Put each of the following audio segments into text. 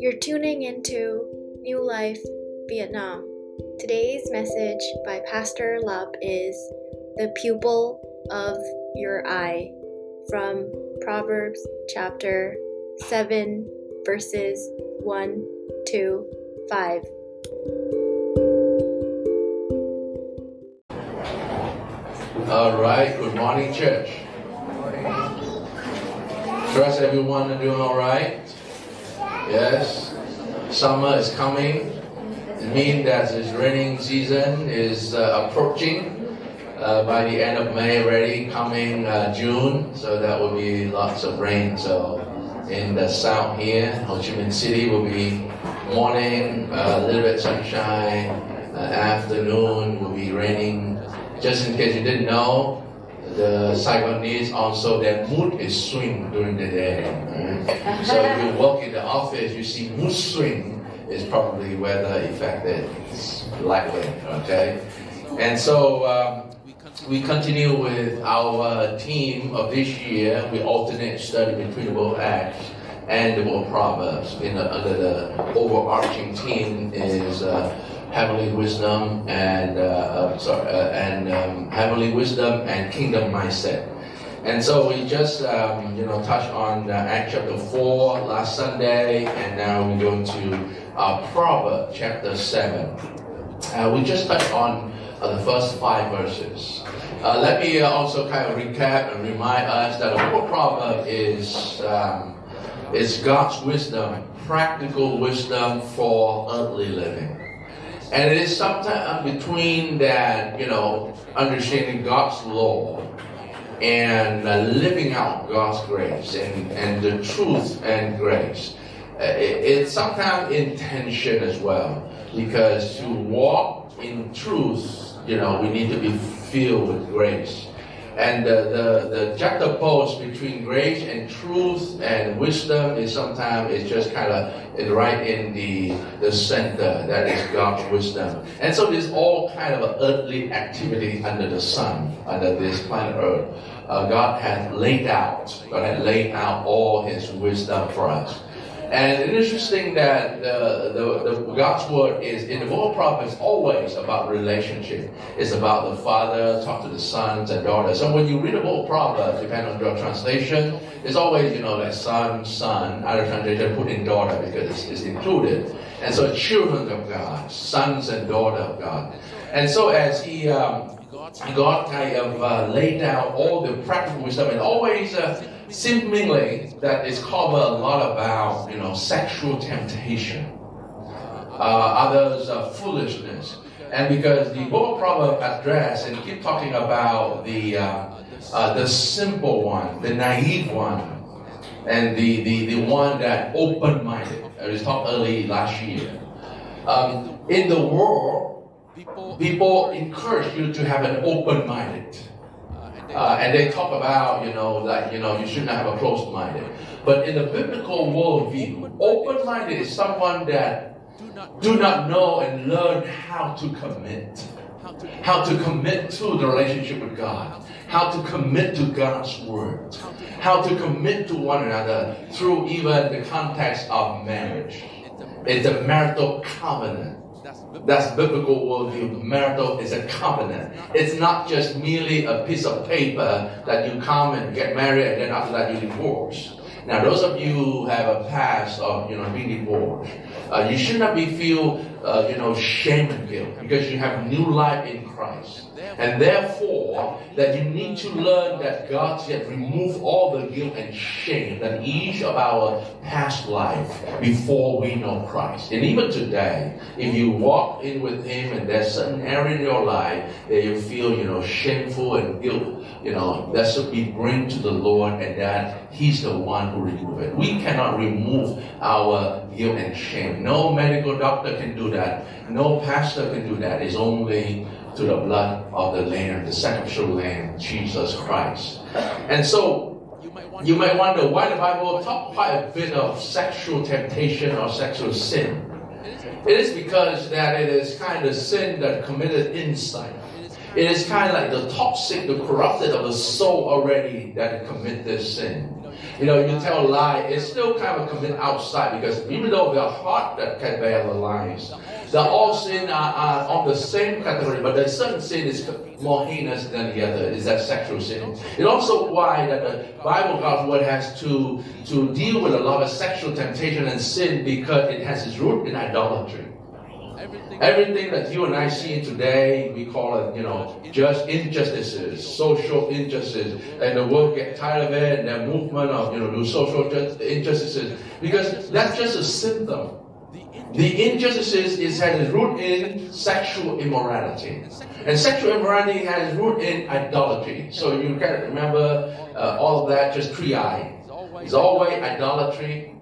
You're tuning into New Life Vietnam. Today's message by Pastor Lap is The Pupil of Your Eye from Proverbs chapter 7, verses 1 to 5. All right, good morning, church. Trust everyone are doing all right. Yes, summer is coming. It means that this raining season is uh, approaching. Uh, by the end of May, already coming uh, June, so that will be lots of rain. So in the south here, Ho Chi Minh City will be morning, a little bit sunshine, uh, afternoon will be raining. Just in case you didn't know, the Saigonese also their mood is swing during the day. right? So if you walk in the office, you see mood swing is probably weather affected. It's likely, okay? And so um, we continue with our team of this year. We alternate study between the book of Acts and the book of Proverbs. In the, under the overarching theme is uh, heavenly wisdom and uh, uh, sorry, uh, and um, heavenly wisdom and kingdom mindset. And so we just um, you know touched on uh, Acts chapter four last Sunday, and now we're going to uh, Proverbs chapter seven. We just touched on the first five verses. Uh, let me also kind of recap and remind us that the whole of Proverbs is um, is God's wisdom, practical wisdom for earthly living. And it is sometimes between that, you know, understanding God's law and uh, living out God's grace and, and the truth and grace. Uh, it- it's sometimes intention as well because to walk in truth, you know, we need to be filled with grace. And the, the juxtapose between grace and truth and wisdom is sometimes it's just kind of right in the, the center. That is God's wisdom. And so there's all kind of earthly activity under the sun, under this planet Earth. Uh, God has laid out, God has laid out all His wisdom for us. And it's interesting that the, the, the God's word is in the of Proverbs always about relationship. It's about the father talk to the sons and daughters. So when you read the of Proverbs, depending on your translation, it's always you know like son, son. Other translation put in daughter because it's, it's included. And so children of God, sons and daughter of God. And so as he um, God kind of uh, laid down all the practical wisdom and always uh, seemingly that is covered a lot about you know sexual temptation, uh, others uh, foolishness, and because the book of Proverbs address and keep talking about the uh, uh, the simple one, the naive one, and the the, the one that open-minded. As was talked early last year. Um, in the world, people encourage you to have an open-minded. Uh, and they talk about, you know, like, you know, you should not have a closed minded. But in the biblical worldview, open minded is someone that do not know and learn how to commit. How to commit to the relationship with God. How to commit to God's word. How to commit to one another through even the context of marriage. It's a marital covenant. That's biblical worldview. Marital is a covenant. It's not just merely a piece of paper that you come and get married and then after that you divorce. Now, those of you who have a past of you know being divorced, uh, you should not be feel uh, you know shame and guilt because you have new life in Christ, and therefore that you need to learn that God yet remove all the guilt and shame that each of our past life before we know Christ. And even today, if you walk in with Him and there's certain area in your life that you feel you know shameful and guilt, you know that should be bring to the Lord, and that He's the one who remove it. We cannot remove our guilt and shame. No medical doctor can do that. No pastor can do that. It's only to the blood of the Lamb, the sacrificial Lamb, Jesus Christ. And so you might wonder why the Bible talk quite a bit of sexual temptation or sexual sin. It is because that it is kind of sin that committed inside. It is kind of like the toxic, the corrupted of the soul already that commit this sin. You know, you tell a lie, it's still kind of commit outside because even though the heart that can bear the lies, the all sin are, are on the same category, but the certain sin is more heinous than the other. Is that sexual sin? It's also why that the Bible, God's word, has to to deal with a lot of sexual temptation and sin because it has its root in idolatry. Everything that you and I see today, we call it, you know, just injustices, social injustices, and the world get tired of it, and the movement of, you know, do social injustices, because that's just a symptom. The injustices is has its root in sexual immorality, and sexual immorality has root in idolatry. So you can remember uh, all that, just three I. It's always idolatry,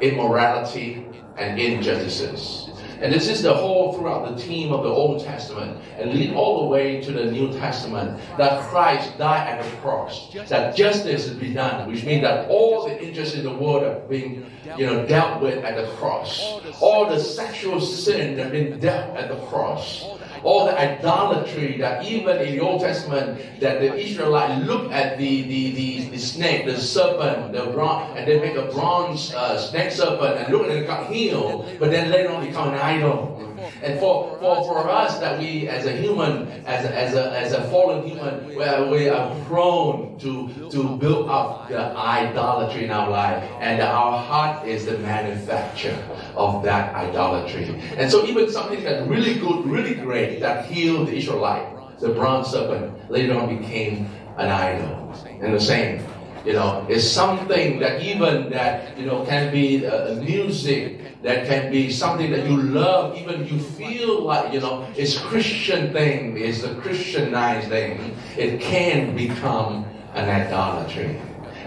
immorality, and injustices. And this is the whole throughout the theme of the Old Testament and lead all the way to the New Testament that Christ died at the cross, that justice is be done, which means that all the injustice in the world have been you know, dealt with at the cross. All the sexual sin have been dealt at the cross all the idolatry that even in the Old Testament that the Israelites look at the, the, the, the snake, the serpent, the bronze, and they make a bronze uh, snake serpent and look at it got healed, but then later on become an idol. And for, for, for us that we as a human, as a, as a, as a fallen human, where we are prone to, to build up the idolatry in our life. And our heart is the manufacturer of that idolatry. And so even something that's really good, really great, that healed the Israelite, the bronze serpent, later on became an idol. And the same you know, it's something that even that, you know, can be uh, music, that can be something that you love, even you feel like, you know, it's Christian thing, it's a Christianized thing. It can become an idolatry.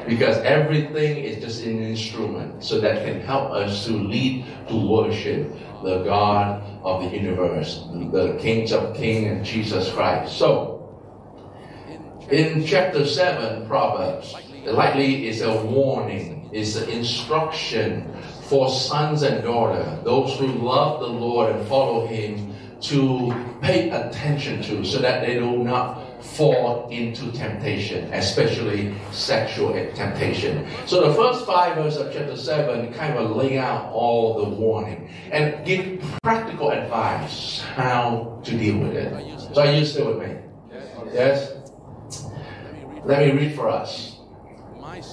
Because everything is just an instrument so that can help us to lead to worship the God of the universe, the Kings of Kings and Jesus Christ. So, in chapter 7, Proverbs, likely is a warning, is an instruction for sons and daughters, those who love the Lord and follow Him, to pay attention to so that they do not fall into temptation, especially sexual temptation. So the first five verses of chapter 7 kind of lay out all the warning and give practical advice how to deal with it. So are you still with me? Yes? Let me read for us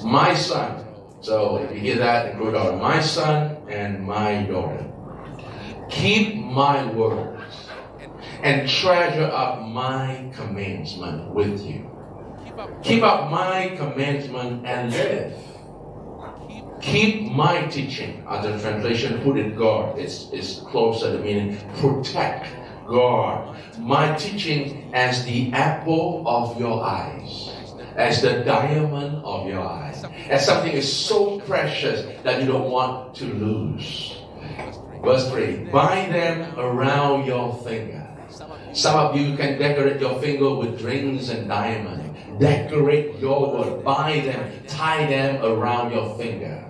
my son. So if you hear that, include our my son and my daughter. Keep my words and treasure up my commandment with you. Keep up my commandment and live. Keep my teaching. Other translation put it guard. It's, it's closer to meaning protect, guard. My teaching as the apple of your eyes as the diamond of your eye, as something is so precious that you don't want to lose. Verse 3 Bind them around your finger. Some of you can decorate your finger with rings and diamonds. Decorate your word. Bind them, tie them around your finger.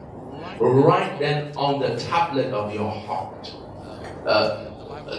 Write them on the tablet of your heart. Uh,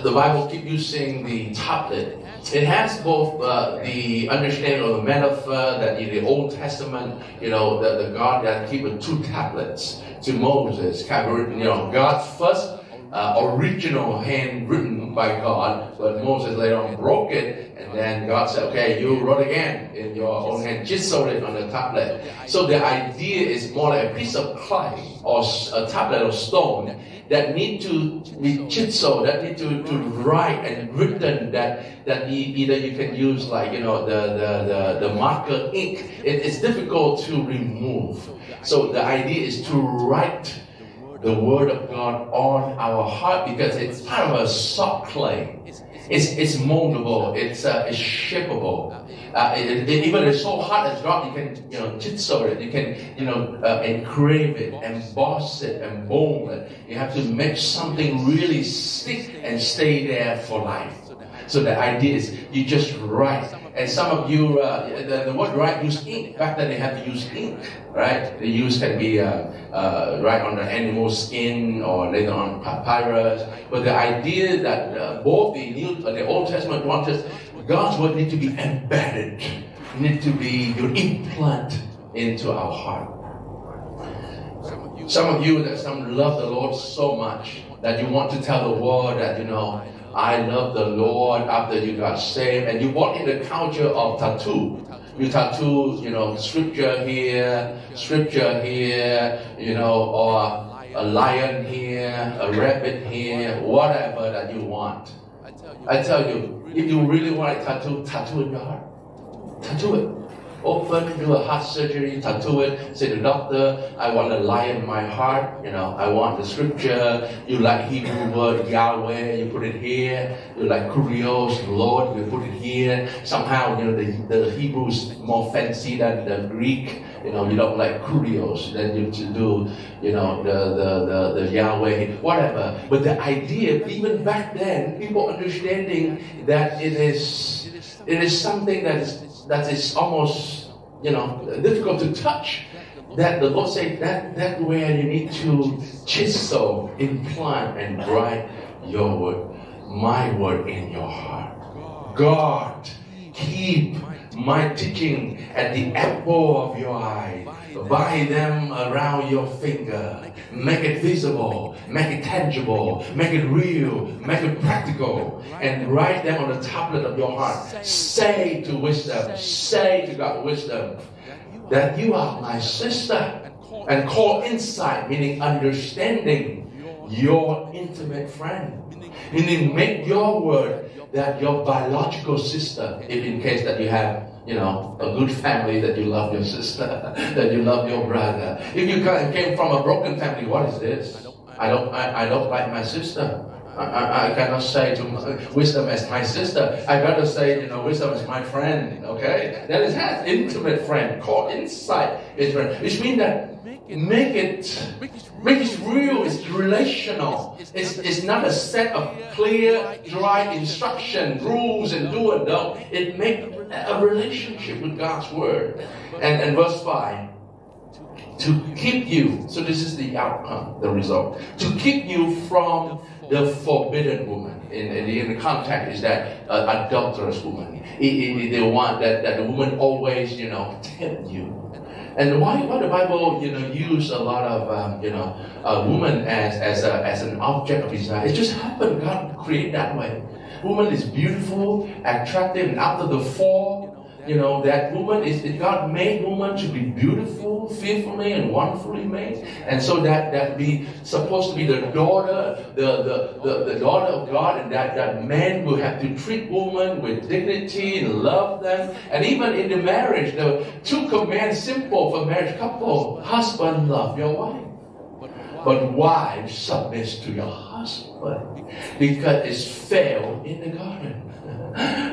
the Bible keep using the tablet it has both uh, the understanding of the metaphor that in the Old Testament, you know, the, the God that keep two tablets to Moses, you know, God's first uh, original handwritten by God, but Moses later on broke it, and then God said, okay, you wrote again in your own hand, chiseled it on the tablet. So the idea is more like a piece of clay or a tablet of stone that need to be chiseled, that need to, to write and written that that either you can use like you know the the, the, the marker ink. It's difficult to remove. So the idea is to write the word of God on our heart because it's kind of a soft clay. It's, it's moldable, it's, uh, it's shapeable. Uh, it, it, even it's so hard as God, you can, you know, chisel it, you can, you know, uh, engrave it, emboss it, mold it. You have to make something really stick and stay there for life. So the idea is you just write. And some of you, uh, the, the word write use ink. Back then they had to use ink, right? The use can be uh, uh, right on the animal skin or later on papyrus. But the idea that uh, both the New, uh, the Old Testament wanted God's word need to be embedded, need to be your implant into our heart. Some of you that some love the Lord so much that you want to tell the world that you know I love the Lord after you got saved, and you walk in the culture of tattoo. You tattoo, you know, scripture here, scripture here, you know, or a lion here, a rabbit here, whatever that you want. I tell you, if you really want a tattoo, tattoo in your heart. Tattoo it. Open, do a heart surgery, tattoo it, say to the doctor, I want a lion in my heart, you know, I want the scripture, you like Hebrew word Yahweh, you put it here, you like Kurios, Lord, you put it here. Somehow, you know, the, the Hebrew is more fancy than the Greek, you know, you don't like Kurios, then you to do, you know, the, the, the, the Yahweh, whatever. But the idea, even back then, people understanding that it is, it is something that is that is almost, you know, difficult to touch. That the Lord said that that where you need to chisel, implant, and write your word, my word in your heart. God, keep my teaching at the apple of your eye. Bind them around your finger. Make it visible. Make it tangible. Make it real. Make it practical. And write them on the tablet of your heart. Say to wisdom, say to God wisdom, that you are my sister. And call insight, meaning understanding, your intimate friend. Meaning make your word that your biological sister, if in case that you have you know, a good family that you love your sister, that you love your brother. If you came from a broken family, what is this? I don't, I, I don't like my sister. I, I, I cannot say to wisdom as my sister. I gotta say, you know, wisdom is my friend. Okay, that is has intimate friend called insight is friend, which means that make it make it real. It's relational. It's, it's not a set of clear, dry instruction, rules, and do and don't. It make a relationship with God's word. And, and verse five to keep you. So this is the outcome, the result. To keep you from the forbidden woman. In, in, the, the context is that uh, adulterous woman. It, it, they want that, that the woman always, you know, tempt you. And why, why the Bible, you know, use a lot of, um, you know, a woman as, as, a, as an object of desire? It just happened. God created that way. Woman is beautiful, attractive, and after the fall, you know, that woman is God made woman to be beautiful, fearfully and wonderfully made. And so that that be supposed to be the daughter, the, the, the, the daughter of God, and that, that man will have to treat woman with dignity and love them. And even in the marriage, the two commands simple for marriage couple. Husband, love your wife. But wives submit to your husband because it's failed in the garden.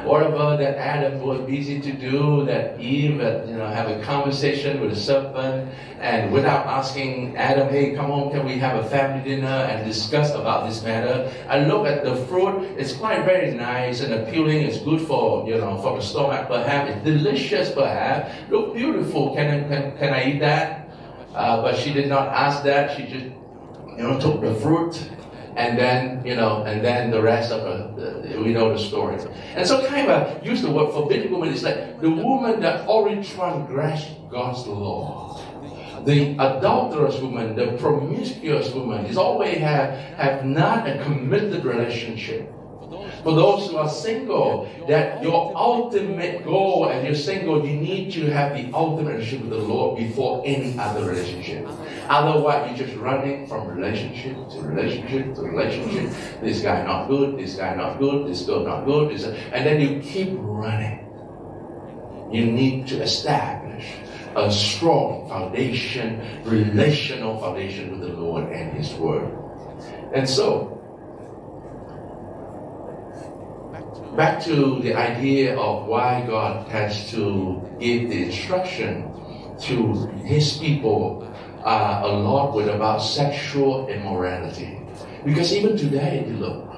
What about that Adam was busy to do, that Eve, you know, have a conversation with the serpent, and without asking Adam, hey, come on, can we have a family dinner and discuss about this matter? I look at the fruit, it's quite very nice and appealing, it's good for, you know, for the stomach perhaps, it's delicious perhaps, look beautiful, can, I, can, can I eat that? Uh, but she did not ask that, she just, you know, took the fruit and then you know, and then the rest of it, we know the story. And so, kind of use the word forbidden woman is like the woman that already transgressed God's law. The adulterous woman, the promiscuous woman, is always have, have not a committed relationship for those who are single, that your ultimate goal as you're single, you need to have the ultimate relationship with the Lord before any other relationship. Otherwise, you're just running from relationship to relationship to relationship. This guy not good, this guy not good, this girl not good, this, and then you keep running. You need to establish a strong foundation, relational foundation with the Lord and His Word. And so, back to the idea of why God has to give the instruction to his people uh, a lot with about sexual immorality. Because even today, look,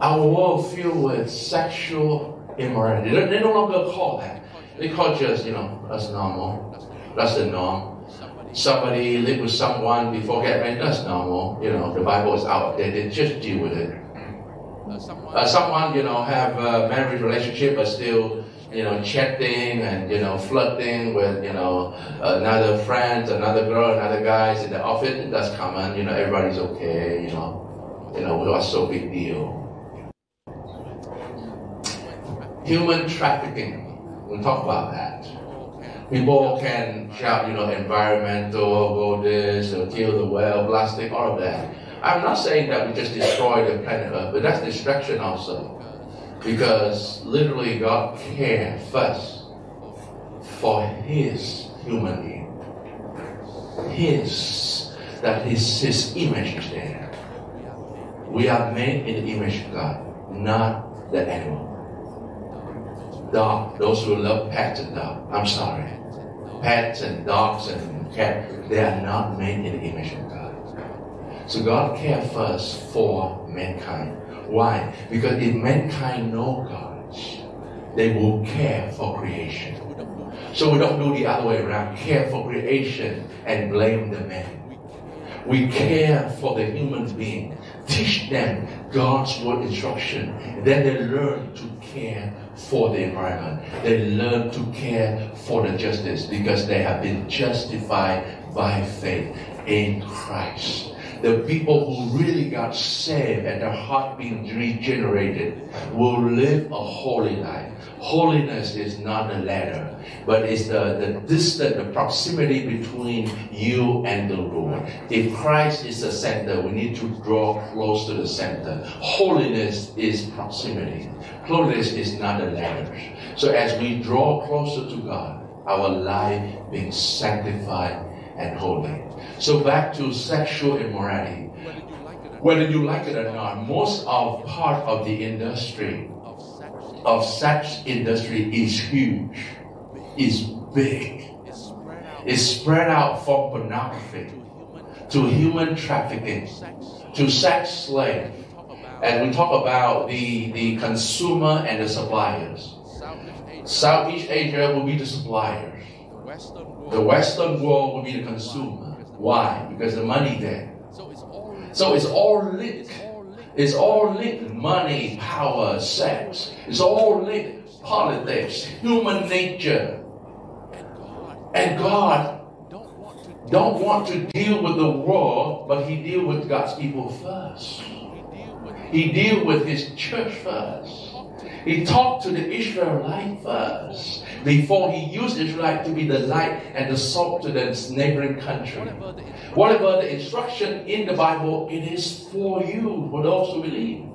our world filled with sexual immorality. They, they no longer call that. They call just, you know, that's normal. That's the norm. Somebody live with someone before getting married, that's normal. You know, the Bible is outdated. Just deal with it. Uh, someone, you know, have a married relationship but still you know, chatting and, you know, flirting with, you know, another friend, another girl, another guys in the office. That's common. You know, everybody's okay, you know. You know, what's so big deal? Human trafficking. We'll talk about that. People can shout, you know, environmental, go this, or kill the whale, plastic, all of that. I'm not saying that we just destroy the planet Earth, but that's destruction also. Because literally God cared first for his human being. His, that is his image is there. We are made in the image of God, not the animal. Dog, those who love pets and dogs, I'm sorry. Pets and dogs and cats, they are not made in the image of God. So God cared first for mankind. Why? Because if mankind know God, they will care for creation. So we don't do the other way around. Care for creation and blame the man. We care for the human being. Teach them God's word instruction. Then they learn to care for the environment. They learn to care for the justice because they have been justified by faith in Christ the people who really got saved and their heart being regenerated will live a holy life. Holiness is not a ladder, but it's the, the distance, the proximity between you and the Lord. If Christ is the center, we need to draw close to the center. Holiness is proximity. Holiness is not a ladder. So as we draw closer to God, our life being sanctified and holy. So back to sexual immorality. Whether you like it or not, most of part of the industry of sex industry is huge, is big. It's spread out from pornography to human trafficking to sex slave. And we talk about the, the consumer and the suppliers. Southeast Asia will be the suppliers. The Western world will be the consumer. Why? Because the money there. So it's all linked. It's all linked. Money, power, sex. It's all linked. Politics, human nature. And God don't want to deal with the world, but He deal with God's people first. He deal with His church first. He talked to the Israelite first before he used Israelite to be the light and the salt to the neighboring country. Whatever the instruction in the Bible, it is for you, for those who believe.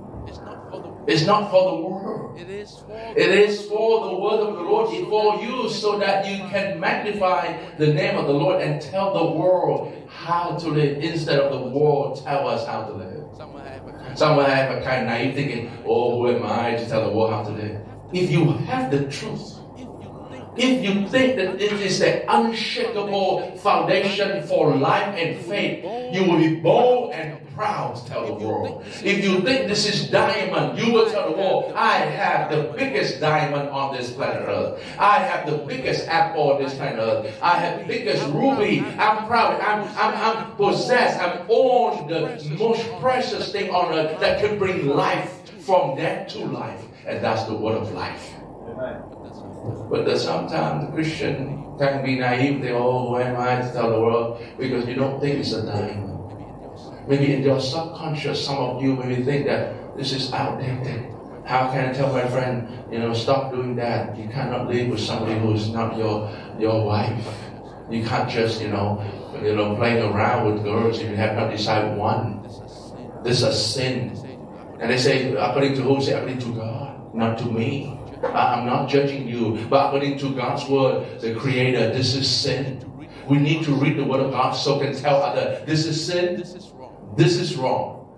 It's not for the world. It is for, it is for the word of the Lord. For you so that you can magnify the name of the Lord and tell the world how to live instead of the world tell us how to live. Some will have a kind of naive thinking, oh, who am I to tell the world how to live? If you have the truth, if you think that it is the unshakable foundation for life and faith, you will be bold and proud to tell the world. If you think this is diamond, you will tell the world, I have the biggest diamond on this planet Earth. I have the biggest apple on this planet Earth. I have biggest ruby. I'm proud. I'm, I'm, I'm possessed. I'm on the most precious thing on earth that can bring life from death to life. And that's the word of life. But sometimes the Christian can be naive. They, oh, who am I to tell the world? Because you don't think it's a diamond. Maybe in your subconscious, some of you maybe think that this is outdated. How can I tell my friend, you know, stop doing that? You cannot live with somebody who is not your your wife. You can't just, you know, you know, playing around with girls if you have not decided one. This is a sin. And they say, according to who? Say, according to God, not to me. I'm not judging you, but according to God's word, the Creator, this is sin. We need to read the word of God so can tell other this is sin, this is wrong.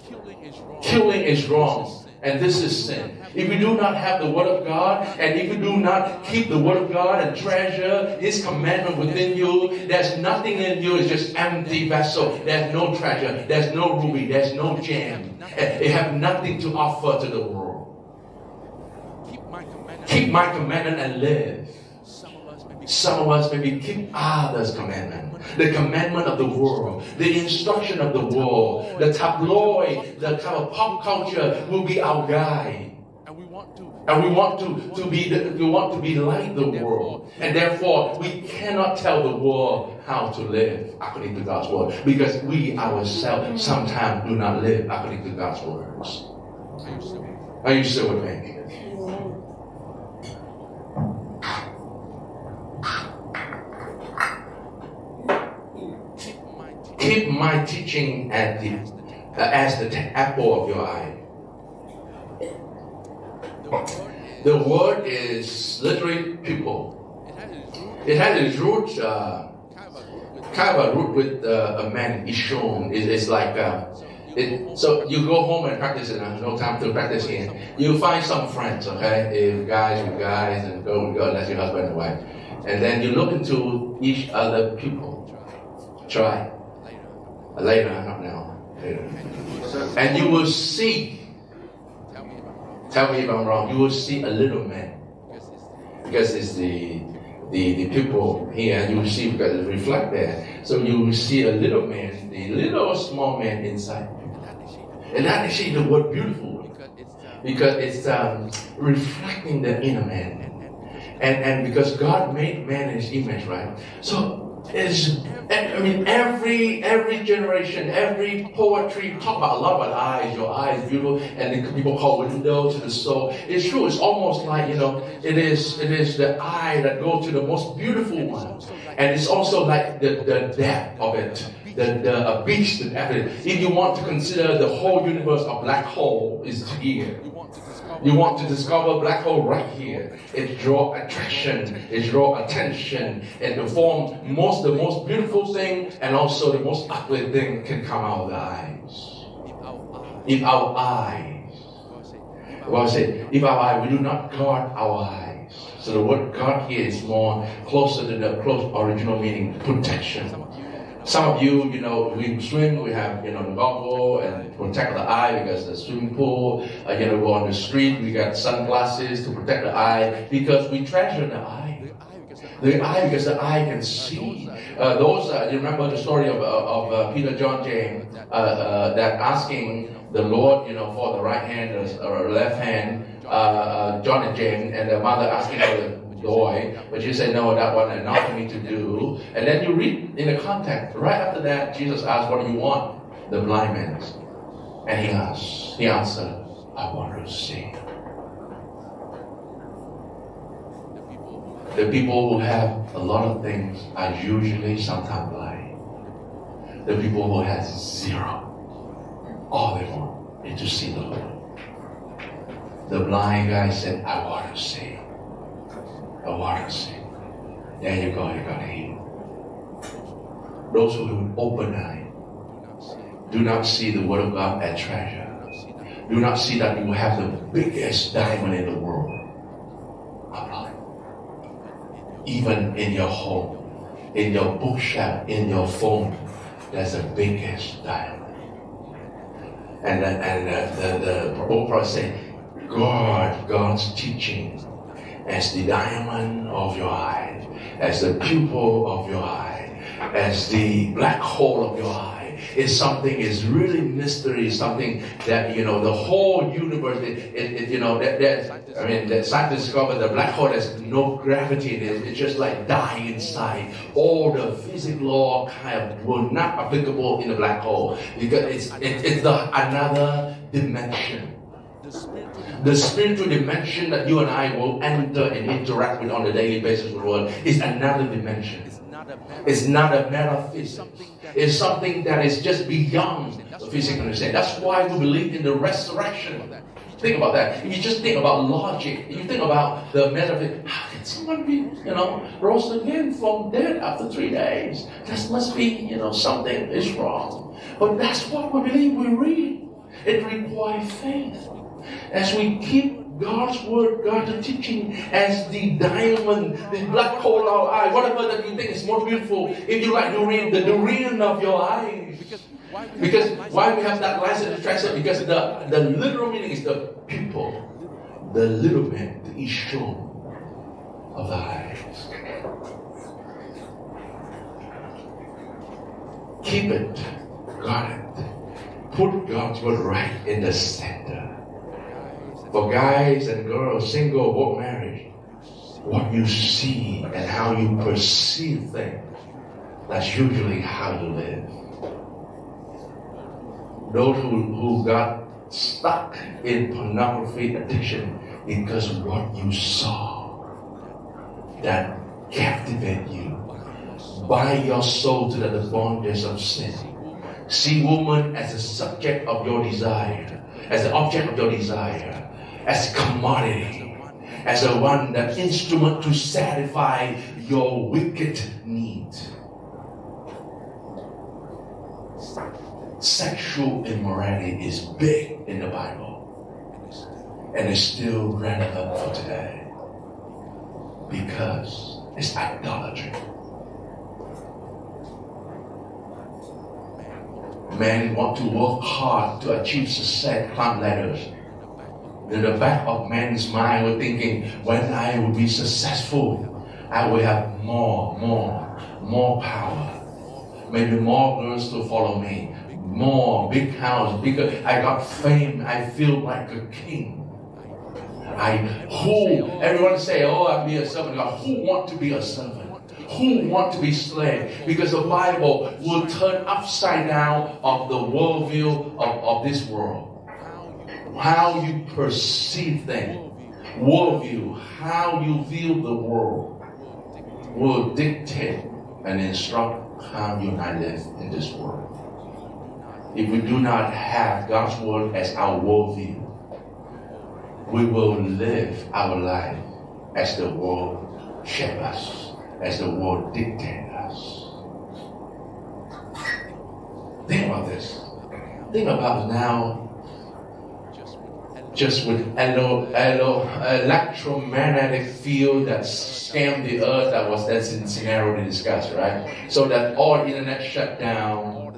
Killing is wrong. And this is sin. If you do not have the Word of God, and if you do not keep the Word of God and treasure His commandment within you, there's nothing in you. It's just empty vessel. There's no treasure. There's no ruby. There's no gem. It have nothing to offer to the world. Keep my commandment and live. Some of us maybe keep others' commandment, the commandment of the world, the instruction of the world, the tabloid, the kind of pop culture will be our guide. And we want to, to be the, we want to be like the world. And therefore, we cannot tell the world how to live according to God's word. Because we ourselves sometimes do not live according to God's words. Are you still with me? Keep my teaching at the, uh, as the apple of your eye. The word is literally pupil. It has its root, uh, kind of a root with uh, a man, Ishon. It, it's like, uh, it, so you go home and practice it. No time to practice here. You find some friends, okay? If guys with guys and girl with girl, that's your husband and wife. And then you look into each other pupil. Try. Later, not now. Later. And you will see Tell me if I'm wrong. You will see a little man. Because it's the the, the pupil here, and you will see because it reflect there. So you will see a little man, the little small man inside. And that is the word beautiful. Because it's um, reflecting the inner man. And, and because God made man in his image, right? So is eh, I mean every every generation, every poetry talk about lot about eyes, your eyes beautiful, and people call window to the soul. It's true, it's almost like you know, it is it is the eye that goes to the most beautiful one. And it's also like the, the depth of it. The, the a beach that if you want to consider the whole universe a black hole is here. You want to discover black hole right here. It draw attraction, it draw attention, and the form most the most beautiful thing and also the most ugly thing can come out of the eyes. If our eyes, well, I say, if our eye, we do not guard our eyes. So the word guard here is more closer to the close original meaning, protection. Some of you, you know, we swim, we have, you know, the goggle and protect the eye because the swimming pool, uh, you know, go on the street, we got sunglasses to protect the eye because we treasure the eye. The eye because the eye can see. Uh, those, uh, you remember the story of, uh, of uh, Peter, John, James, uh, uh, that asking the Lord, you know, for the right hand or left hand, John and James, and the mother asking for the joy, but you say, no, that wasn't enough for me to do. And then you read in the context, right after that, Jesus asked, what do you want? The blind man. And he asked, he answered, I want to see. The people who have a lot of things are usually sometimes blind. The people who have zero, all they want is to see the Lord. The blind guy said, I want to see a water seat. There you go, you got healed. Those who have open eye do not see the word of God as treasure. Do not see that you have the biggest diamond in the world. Even in your home, in your bookshelf, in your phone, there's the biggest diamond. And, the, and the, the, the prophet say, God, God's teaching as the diamond of your eye, as the pupil of your eye, as the black hole of your eye is something is really mystery, something that you know the whole universe. It, it, it you know that, that I mean, that scientists discovered the black hole has no gravity in it. It's just like dying inside. All the physics law kind of were not applicable in the black hole because it's it, it's the another dimension the spiritual dimension that you and I will enter and interact with on a daily basis with the world is another dimension. It's not a metaphysics. It's something that is just beyond the physical understanding. That's why we believe in the resurrection. Think about that. If you just think about logic, if you think about the metaphysics, how can someone be, you know, rose again from dead after three days? That must be, you know, something is wrong. But that's what we believe we read. It requires faith as we keep God's word, God's teaching as the diamond, the black hole of our eye, whatever that you think is more beautiful, if you like read the durian of your eyes. Because why we have that license translate? Because the, the literal meaning is the pupil, the little man, the Ishon of the eyes. Keep it, guard it. Put God's word right in the center For guys and girls, single or married, what you see and how you perceive things, that's usually how you live. Those who, who got stuck in pornography addiction because what you saw that captivate you. Bind your soul to the bondage of sin. See woman as a subject of your desire, as the object of your desire, as a commodity, as a one that instrument to satisfy your wicked need. Sexual immorality is big in the Bible and is still relevant for today because it's idolatry. Men want to work hard to achieve success, climb ladders. In the back of man's mind, we're thinking, when I will be successful, I will have more, more, more power. Maybe more girls to follow me. More, big house, bigger. I got fame. I feel like a king. I who everyone say, oh, I'll be a servant God. Who want to be a servant? who want to be slave because the Bible will turn upside down of the worldview of, of this world. How you perceive things, worldview, how you view the world will dictate and instruct how you and I live in this world. If we do not have God's word as our worldview, we will live our life as the world shapes us as the world dictates us. Think about this. Think about now, just with elo, elo, electromagnetic field that scammed the earth, that was that scenario to discuss, right? So that all internet shut down,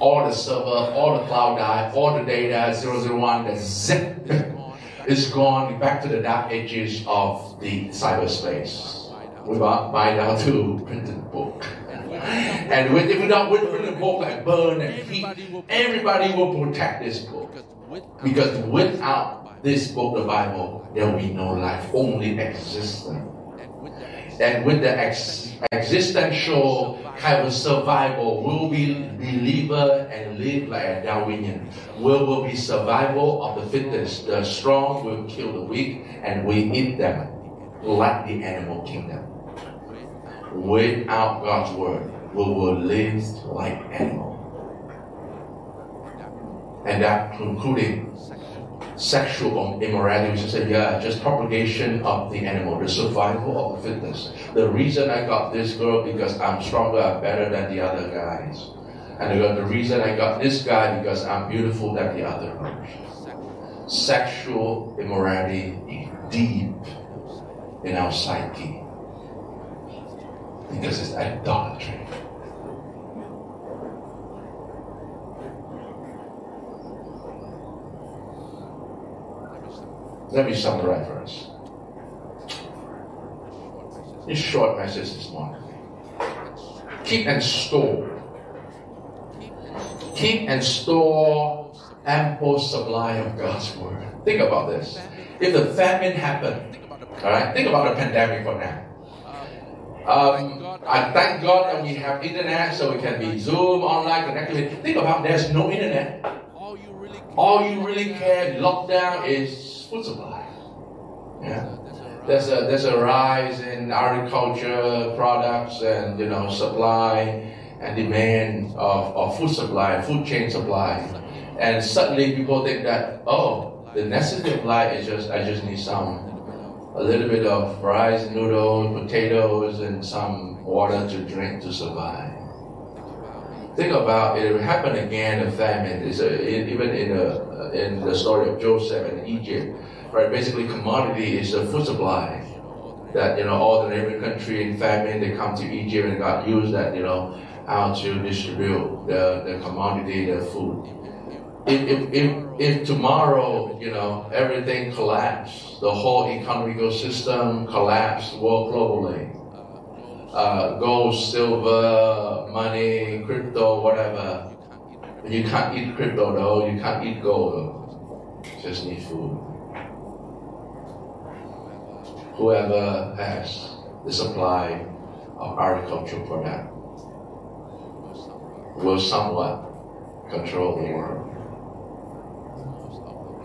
all the server, all the cloud died, all the data 001, the zip is gone back to the dark ages of the cyberspace we buy now to printed book. And if we don't with printed book like burn and heat, everybody will protect this book. Because without this book, the Bible, there will be no life, only existence. And with the ex- existential kind of survival, we'll be believer and live like a Darwinian. We will be survival of the fittest. The strong will kill the weak, and we eat them like the animal kingdom without God's word, we will live like animals. And that concluding sexual immorality, which is yeah, just propagation of the animal, the survival of the fittest. The reason I got this girl because I'm stronger, I'm better than the other guys. And the reason I got this guy because I'm beautiful than the other girls. Sexual immorality deep in our psyche because it's idolatry. Let me summarize for us. This short message this morning. Keep and store. Keep and store ample supply of God's word. Think about this. If the famine happened, all right, think about the pandemic for now. Um, I thank God that we have internet so we can be Zoom online connected. Think about there's no internet. All you really care lockdown is food supply. Yeah. There's a there's a rise in agriculture products and you know supply and demand of, of food supply, food chain supply. And suddenly people think that, oh, the necessity of life is just I just need some a little bit of rice, noodles, potatoes, and some water to drink to survive. Think about it. Happened again. A famine is even in the in the story of Joseph in Egypt, right? Basically, commodity is a food supply. That you know, all the neighboring country in famine, they come to Egypt and God used that you know how to distribute the, the commodity, the food if, if, if, if tomorrow, you know, everything collapsed, the whole economical system collapsed world globally, uh, gold, silver, money, crypto, whatever, you can't eat crypto though, you can't eat gold, though. just need food. whoever has the supply of agricultural product will somewhat control the world.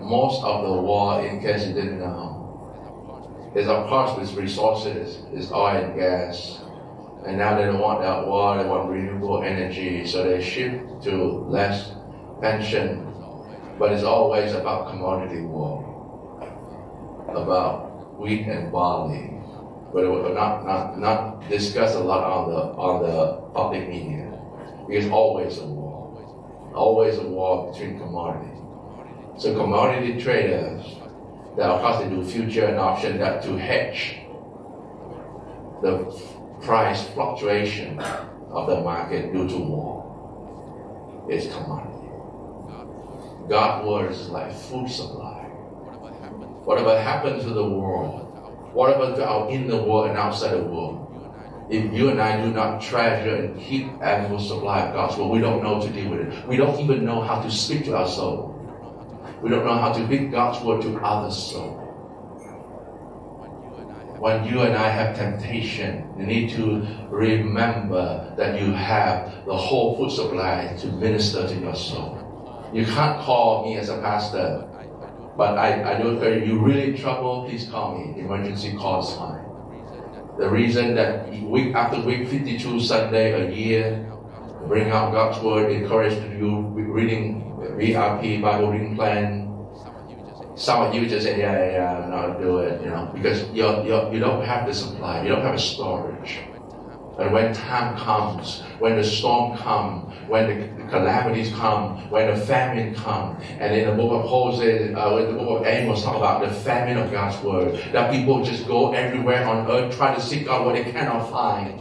Most of the war, in case you didn't know, is of course with resources, is oil and gas. And now they don't want that war, they want renewable energy, so they shift to less pension. But it's always about commodity war, about wheat and barley. But it will not, not, not discussed a lot on the, on the public media. Because always a war. Always a war between commodities. So commodity traders that of course they do future and option that to hedge the price fluctuation of the market due to war is commodity. God's word is like food supply. Whatever happens to the world, whatever to our in the world and outside the world, if you and I do not treasure and keep ample supply of God's word, we don't know to deal with it. We don't even know how to speak to our soul. We don't know how to speak God's word to others' soul. When you and I have temptation, you need to remember that you have the whole food supply to minister to your soul. You can't call me as a pastor, but I, I do if you're really in trouble, please call me. Emergency call is fine. The reason that week after week, 52 Sunday a year, bring out God's word, encourage you reading BRP Bible reading plan. Some of you just say, yeah, yeah, yeah, no, do it, you know, because you're, you're, you don't have the supply, you don't have a storage. But when time comes, when the storm comes, when the calamities come, when the famine comes, and in the book of Hosea, uh, in the book of Amos, talk about the famine of God's word, that people just go everywhere on earth try to seek out what they cannot find.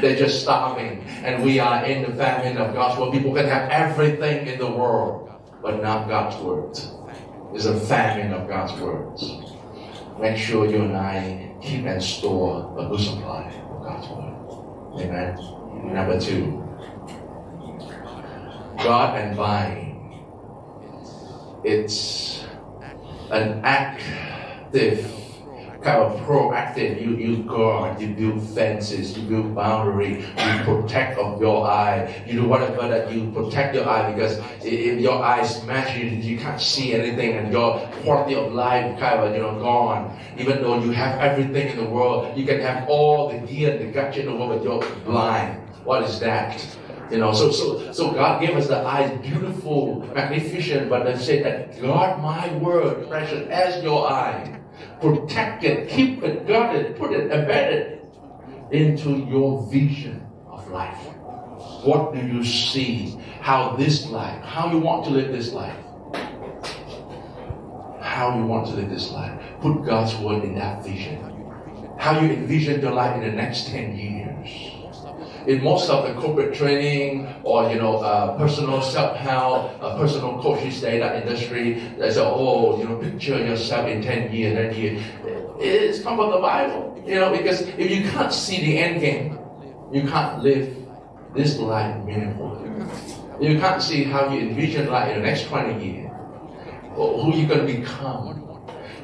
They're just starving, and we are in the famine of God's word. People can have everything in the world, but not God's word. It's a famine of God's words. Make sure you and I keep and store a good supply of God's word. Amen. Number two, God and vine. It's an active kind of proactive. You you guard, you build fences, you build boundary, you protect of your eye. You do whatever that you protect your eye because if your eyes match you, you can't see anything, and your quality of life kind of you know gone. Even though you have everything in the world, you can have all the gear, and the gadget in the world, but you're blind. What is that? You know, so so so God gave us the eyes, beautiful, magnificent, but they say that guard my word, precious as your eye protect it, keep it, guard it, put it, embed it into your vision of life. What do you see? How this life, how you want to live this life. How you want to live this life. Put God's word in that vision. How you envision your life in the next 10 years in most of the corporate training or you know uh, personal self-help, uh, personal coaches data industry, they say, oh, you know, picture yourself in 10 years, 10 years. It's come from the Bible, you know, because if you can't see the end game, you can't live this life meaningfully. You can't see how you envision life in the next 20 years, who you're going to become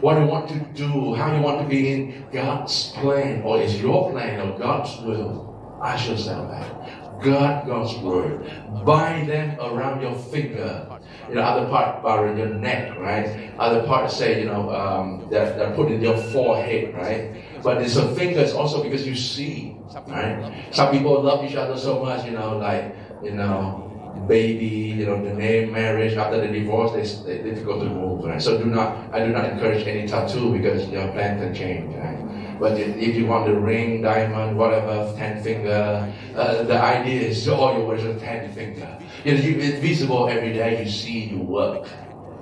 what you want to do, how you want to be in God's plan, or is your plan or God's will. Ask yourself that. God, God's word. Bind them around your finger. You know, other part around your neck, right? Other part say, you know, um, that they're put in your forehead, right? But it's a fingers also because you see, right? Some people love each other so much, you know, like, you know, baby, you know, the name, marriage, after the divorce, it's, it's difficult to move, right? So do not, I do not encourage any tattoo because your plan can change, right? But if you want the ring, diamond, whatever, ten finger, uh, the idea is all your words are ten finger. You you, it's visible every day. You see, you work.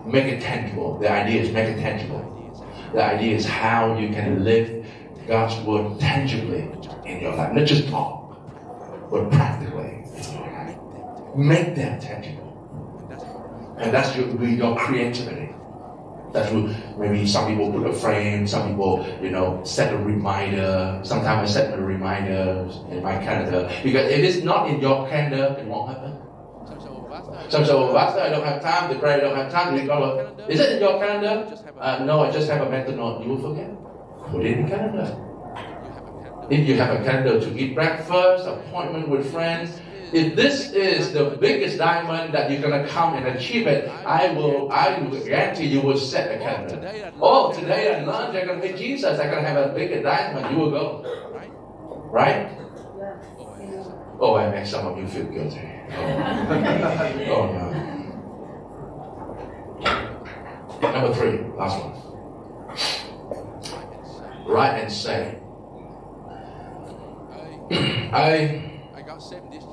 Make it tangible. The idea is make it tangible. The idea is how you can live God's word tangibly in your life, not just talk, but practically. Make that tangible, and that's your, your creativity. That's what maybe some people put a frame, some people, you know, set a reminder. Sometimes I set a reminder in my calendar. Because if it's not in your calendar, it won't happen. Some say, well, Pastor, I don't have time to pray, I don't have time read God. Is it in your calendar? Uh, no, I just have a mental note. You will forget. put it in calendar. If you have a calendar to eat breakfast, appointment with friends, if this is the biggest diamond that you're gonna come and achieve it, I will I will guarantee you will set a calendar. Oh, today at lunch I'm gonna meet Jesus, I'm gonna have a bigger diamond, you will go. Right? Oh, I make some of you feel guilty. Oh, oh no. Number three, last one. Write and say. I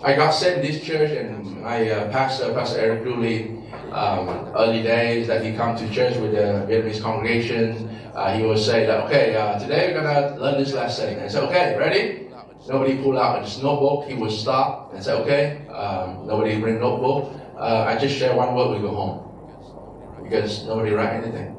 I got in this church, and my uh, pastor, Pastor Eric Dooley, um, early days that he come to church with the Vietnamese congregation, uh, he would say that, okay, uh, today we're gonna learn this lesson. And I said, okay, ready? Nobody pull out his notebook. He would stop and say, okay. Um, nobody bring notebook. Uh, I just share one word. We go home because nobody write anything.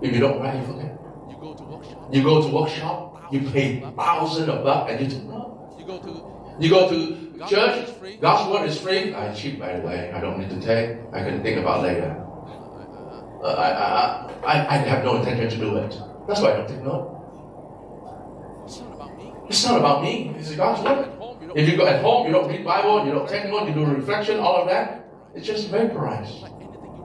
If you don't write, you forget. You go to workshop. You go to workshop. You pay thousands of bucks, and you do no. You go to you go to church, God's word is free. I cheat, by the way. I don't need to take. I can think about later. Uh, I, I, I, I have no intention to do it. That's why I don't take note. It's not about me. It's not about me. God's word. If you go at home, you don't read Bible, you don't take note, you do reflection, all of that, it's just vaporized.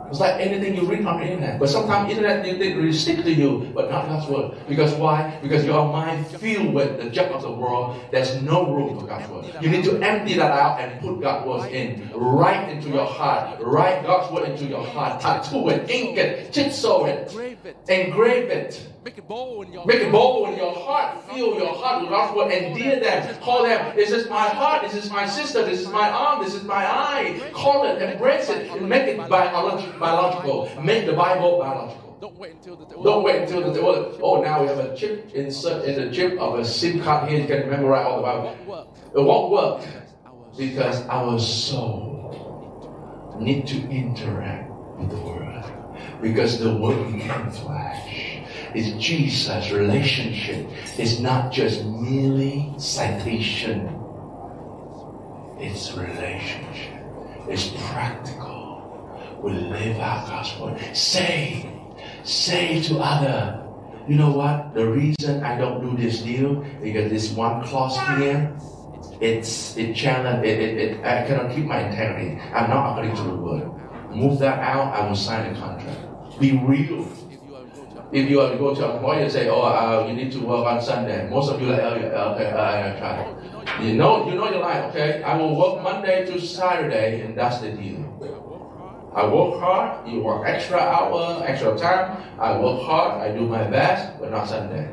It's like anything you read on the internet. But sometimes internet they, they really stick to you, but not God's word. Because why? Because your mind filled with the junk of the world. There's no room for God's word. You need to empty that out and put God's word in. Right into your heart. Write God's word into your heart. Tattoo it, ink it, chisel it, engrave it. Make it bold in your Make it bold in your heart. Feel your heart with God's word. Endear them. Call them. This is my heart. This is my sister. This is my arm. This is my eye. Call it. Embrace it. And make it biological. Make the Bible biological. Don't wait until the Don't wait until the oh, oh now we have a chip insert in the chip of a SIM card here. You can memorize all the Bible. It won't work because our soul need to interact with the Word because the Word became flesh is Jesus' relationship. It's not just merely citation. It's relationship. It's practical. We live our gospel. Say, say to other, you know what? The reason I don't do this deal because this one clause here, it's it challenge it, it, it I cannot keep my integrity. I'm not according to the word. Move that out, I will sign a contract. Be real. If you go to point and say, oh, uh, you need to work on Sunday, most of you are like, oh, okay, uh, I try. You know, you know your life, okay? I will work Monday to Saturday, and that's the deal. I work hard, you work extra hour, extra time. I work hard, I do my best, but not Sunday.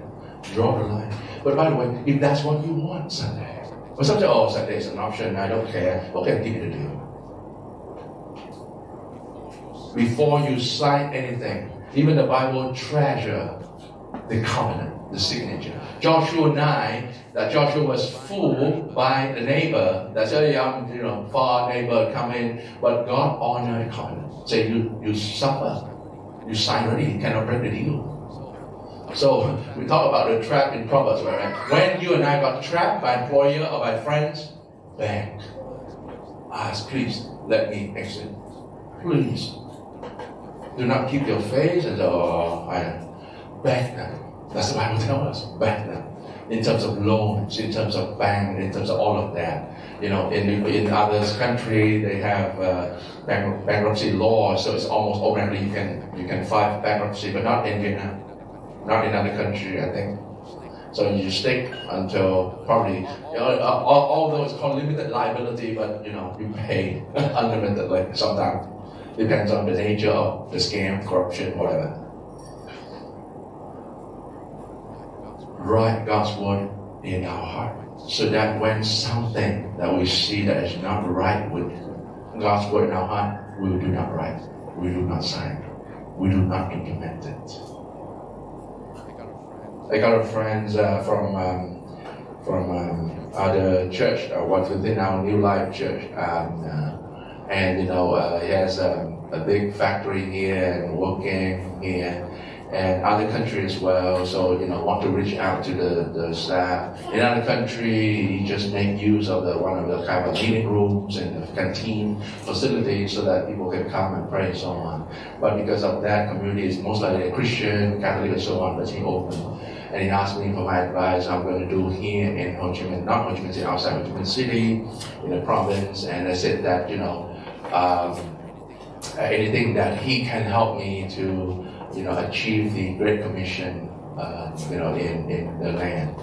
Draw the line. But by the way, if that's what you want Sunday, but some say, oh, Sunday is an option, I don't care. Okay, give me the deal. Before you sign anything, even the Bible treasure the covenant, the signature. Joshua 9, that Joshua was fooled by the neighbor. That's a young, you know, far neighbor coming, but God honored the covenant. Say you you suffer. You sign already, you cannot break the deal. So we talk about the trap in Proverbs, right? When you and I got trapped by employer or by friends, beg. Ask, please let me exit. Please do not keep your face and oh, I back them. That's the Bible tells us. Back them. In terms of loans, in terms of bank, in terms of all of that. You know, in in others country they have uh, bank, bankruptcy law, so it's almost automatically you can you can file bankruptcy, but not in Vietnam, not in other country. I think. So you stick until probably, you know, although it's called limited liability, but you know you pay unlimitedly sometimes. Depends on the nature of the scam, corruption, whatever. Write God's word in our heart so that when something that we see that is not right with God's word in our heart, we do not write, we do not sign, we do not implement it. I got a friend uh, from um, from um, other church, uh, what's within our New Life church. Um, uh, and you know uh, he has a, a, big factory here and working here and other countries as well so you know want to reach out to the, the staff in other country he just make use of the one of the kind of meeting rooms and the canteen facilities so that people can come and pray and so on but because of that community is most likely a christian catholic and so on but he open and he asked me for my advice. I'm going to do here in Ho Chi Minh, not Ho Chi Minh City, outside Ho Chi Minh City, in the province. And I said that you know, um, anything that he can help me to you know achieve the Great Commission, uh, you know, in in the land.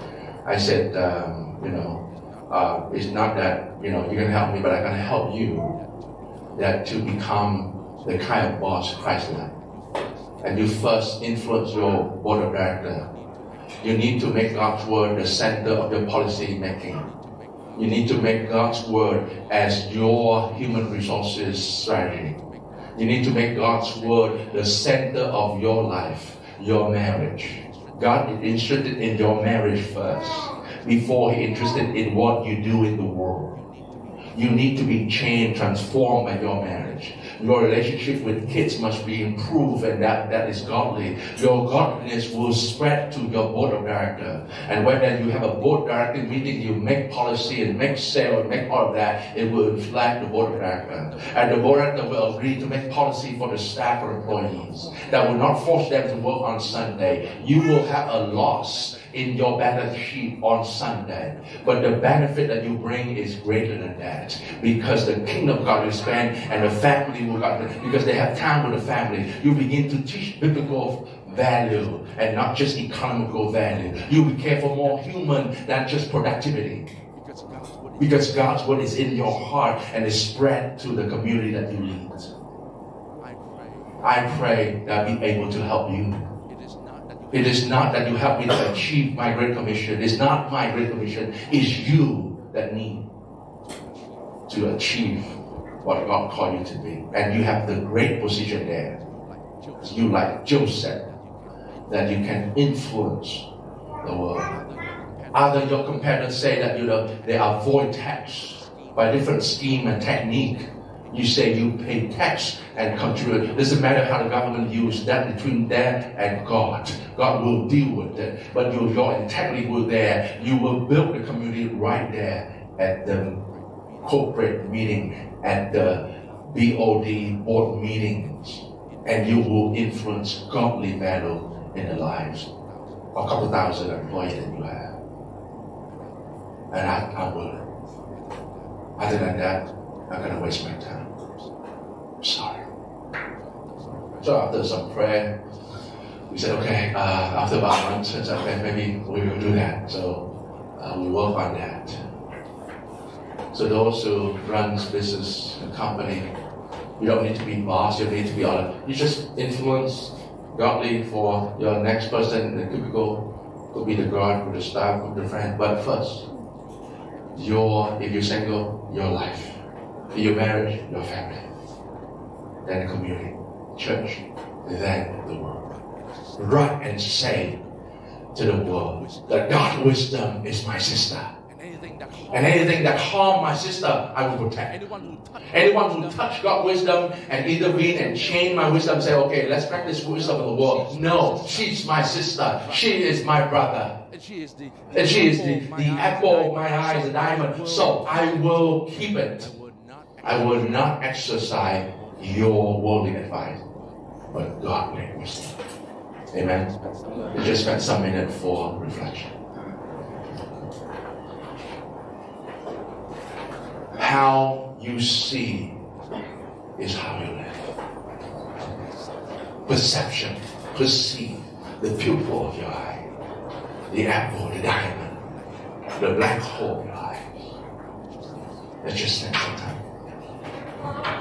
I said, um, you know, uh, it's not that you know you're going to help me, but I'm going to help you that to become the kind of boss Christ like. And you first influence your board of director. You need to make God's word the center of your policy making. You need to make God's word as your human resources strategy. You need to make God's word the center of your life, your marriage. God is interested in your marriage first before He interested in what you do in the world. You need to be changed, transformed by your marriage. Your relationship with kids must be improved, and that, that is godly. Your godliness will spread to your board of director. And when then you have a board director meeting, you make policy and make sale and make all of that, it will reflect the board of director. And the board of director will agree to make policy for the staff or employees that will not force them to work on Sunday. You will have a loss in your balance sheet on Sunday. But the benefit that you bring is greater than that because the kingdom of God will expand and the family will God, because they have time with the family. You begin to teach biblical value and not just economical value. You become more human than just productivity. Because God's word is in your heart and is spread to the community that you lead. I pray that I'll be able to help you it is not that you help me to achieve my great commission. It's not my great commission. It's you that need to achieve what God called you to be. And you have the great position there. You like Joseph, that you can influence the world. Other your competitors say that you know they avoid tax by different scheme and technique you say you pay tax and contribute. It doesn't matter how the government use that between them and God. God will deal with it. But your, your integrity will there. You will build the community right there at the corporate meeting, at the BOD board meetings. And you will influence godly value in the lives of a couple thousand employees that you have. And I, I will. Other than that, I'm going to waste my time. I'm sorry. So after some prayer, we said, okay, uh, after about a month, okay, maybe we will do that. So uh, we work on that. So those who runs business company, you don't need to be boss, you don't need to be all You just influence godly for your next person, the typical could be the God, could the staff, could the friend. But first, your if you're single, your life your marriage, your family, then the community, church, then the world. Write and say to the world that God's wisdom is my sister. And anything that harm my sister, I will protect. Anyone who touch God's wisdom and intervene and change my wisdom, say, okay, let's practice wisdom of the world. No, she's my sister. She is my brother. And she is the, and she is the, the apple of my eyes, the diamond. So I will keep it. I will not exercise your worldly advice, but godly wisdom. Amen. We just spend some minute for reflection. How you see is how you live. Perception, perceive the pupil of your eye, the apple, the diamond, the black hole of your eyes. Let's just spend some time. Thank you.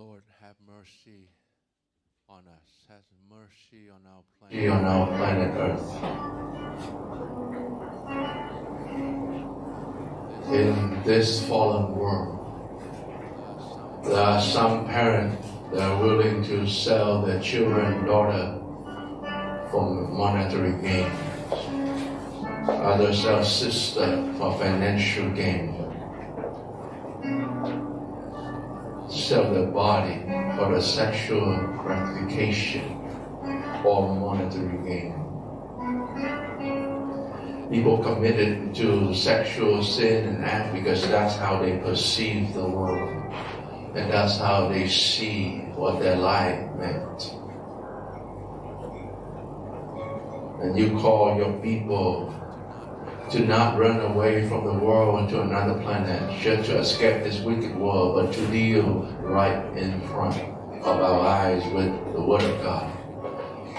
Lord, have mercy on us. Have mercy on our planet, on our planet Earth. In this fallen world, there are some parents that are willing to sell their children, daughter, for monetary gain. Others sell sister for financial gain. Sell their body for the sexual gratification or monetary gain. People committed to sexual sin and act because that's how they perceive the world. And that's how they see what their life meant. And you call your people to not run away from the world into another planet just to escape this wicked world, but to deal right in front of our eyes with the Word of God.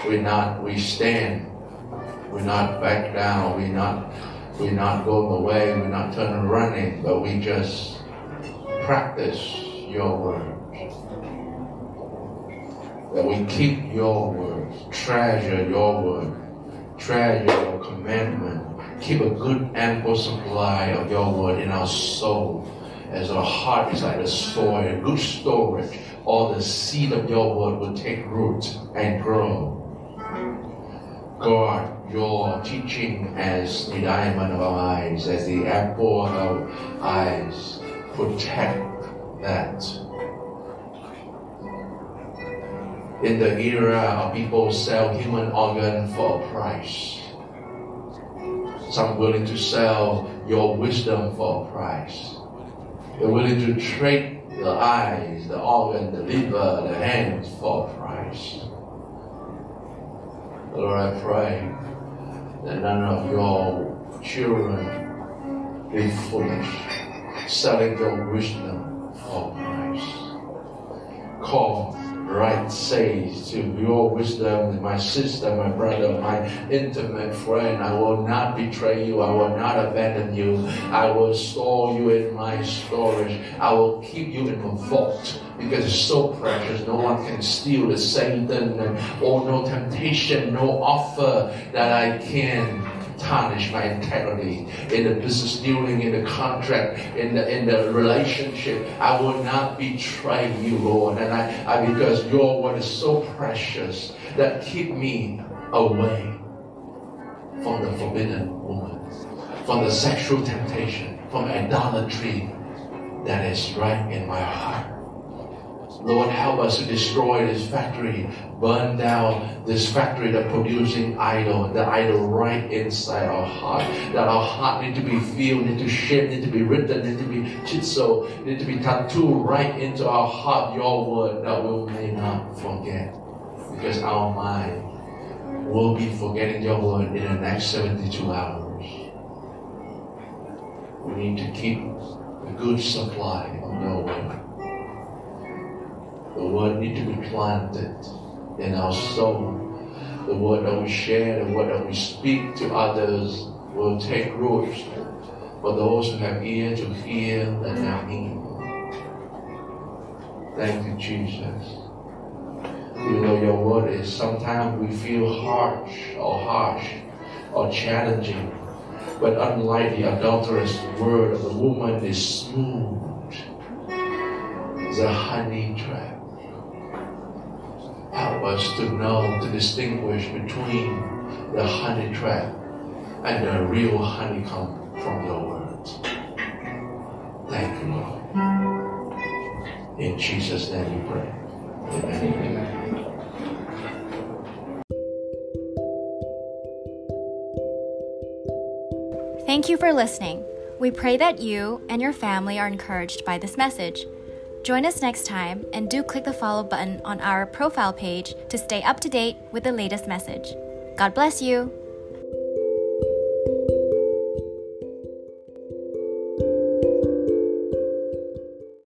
We're not, we stand. We're not back down. We're not, we're not going away. We're not turning running, but we just practice your word. That we keep your word, treasure your word, treasure your commandment, keep a good ample supply of your word in our soul. As our heart is like the soil, good storage, all the seed of your word will take root and grow. God, your teaching as the diamond of our eyes, as the apple of our eyes, protect that. In the era of people sell human organ for a price. Some willing to sell your wisdom for a price. They're willing to trade the eyes, the organ, the liver, the hands for a price. Lord, I pray that none of your children be foolish, selling your wisdom for price. Call right says to your wisdom, my sister, my brother, my intimate friend, I will not betray you, I will not abandon you, I will store you in my storage, I will keep you in a vault because it's so precious. No one can steal the Satan or no temptation, no offer that I can tarnish my integrity in the business dealing, in the contract, in the in the relationship. I will not betray you, Lord. And I, I because your word is so precious that keep me away from the forbidden woman, from the sexual temptation, from idolatry that is right in my heart. Lord, help us to destroy this factory, burn down this factory that producing idol, the idol right inside our heart. That our heart need to be filled, need to shape, need to be written, need to be chiseled, need to be tattooed right into our heart, your word, that we may not forget. Because our mind will be forgetting your word in the next 72 hours. We need to keep a good supply of your word. The word need to be planted in our soul. The word that we share, the word that we speak to others will take root. For those who have ear to hear, and them hear. Thank you, Jesus. Even though your word is sometimes we feel harsh or harsh or challenging, but unlike the adulterous word of the woman is smooth. It's a honey trap help us to know, to distinguish between the honey trap and the real honeycomb from your words. Thank you, Lord. In Jesus' name we pray. Amen. Amen. Thank you for listening. We pray that you and your family are encouraged by this message. Join us next time and do click the follow button on our profile page to stay up to date with the latest message. God bless you.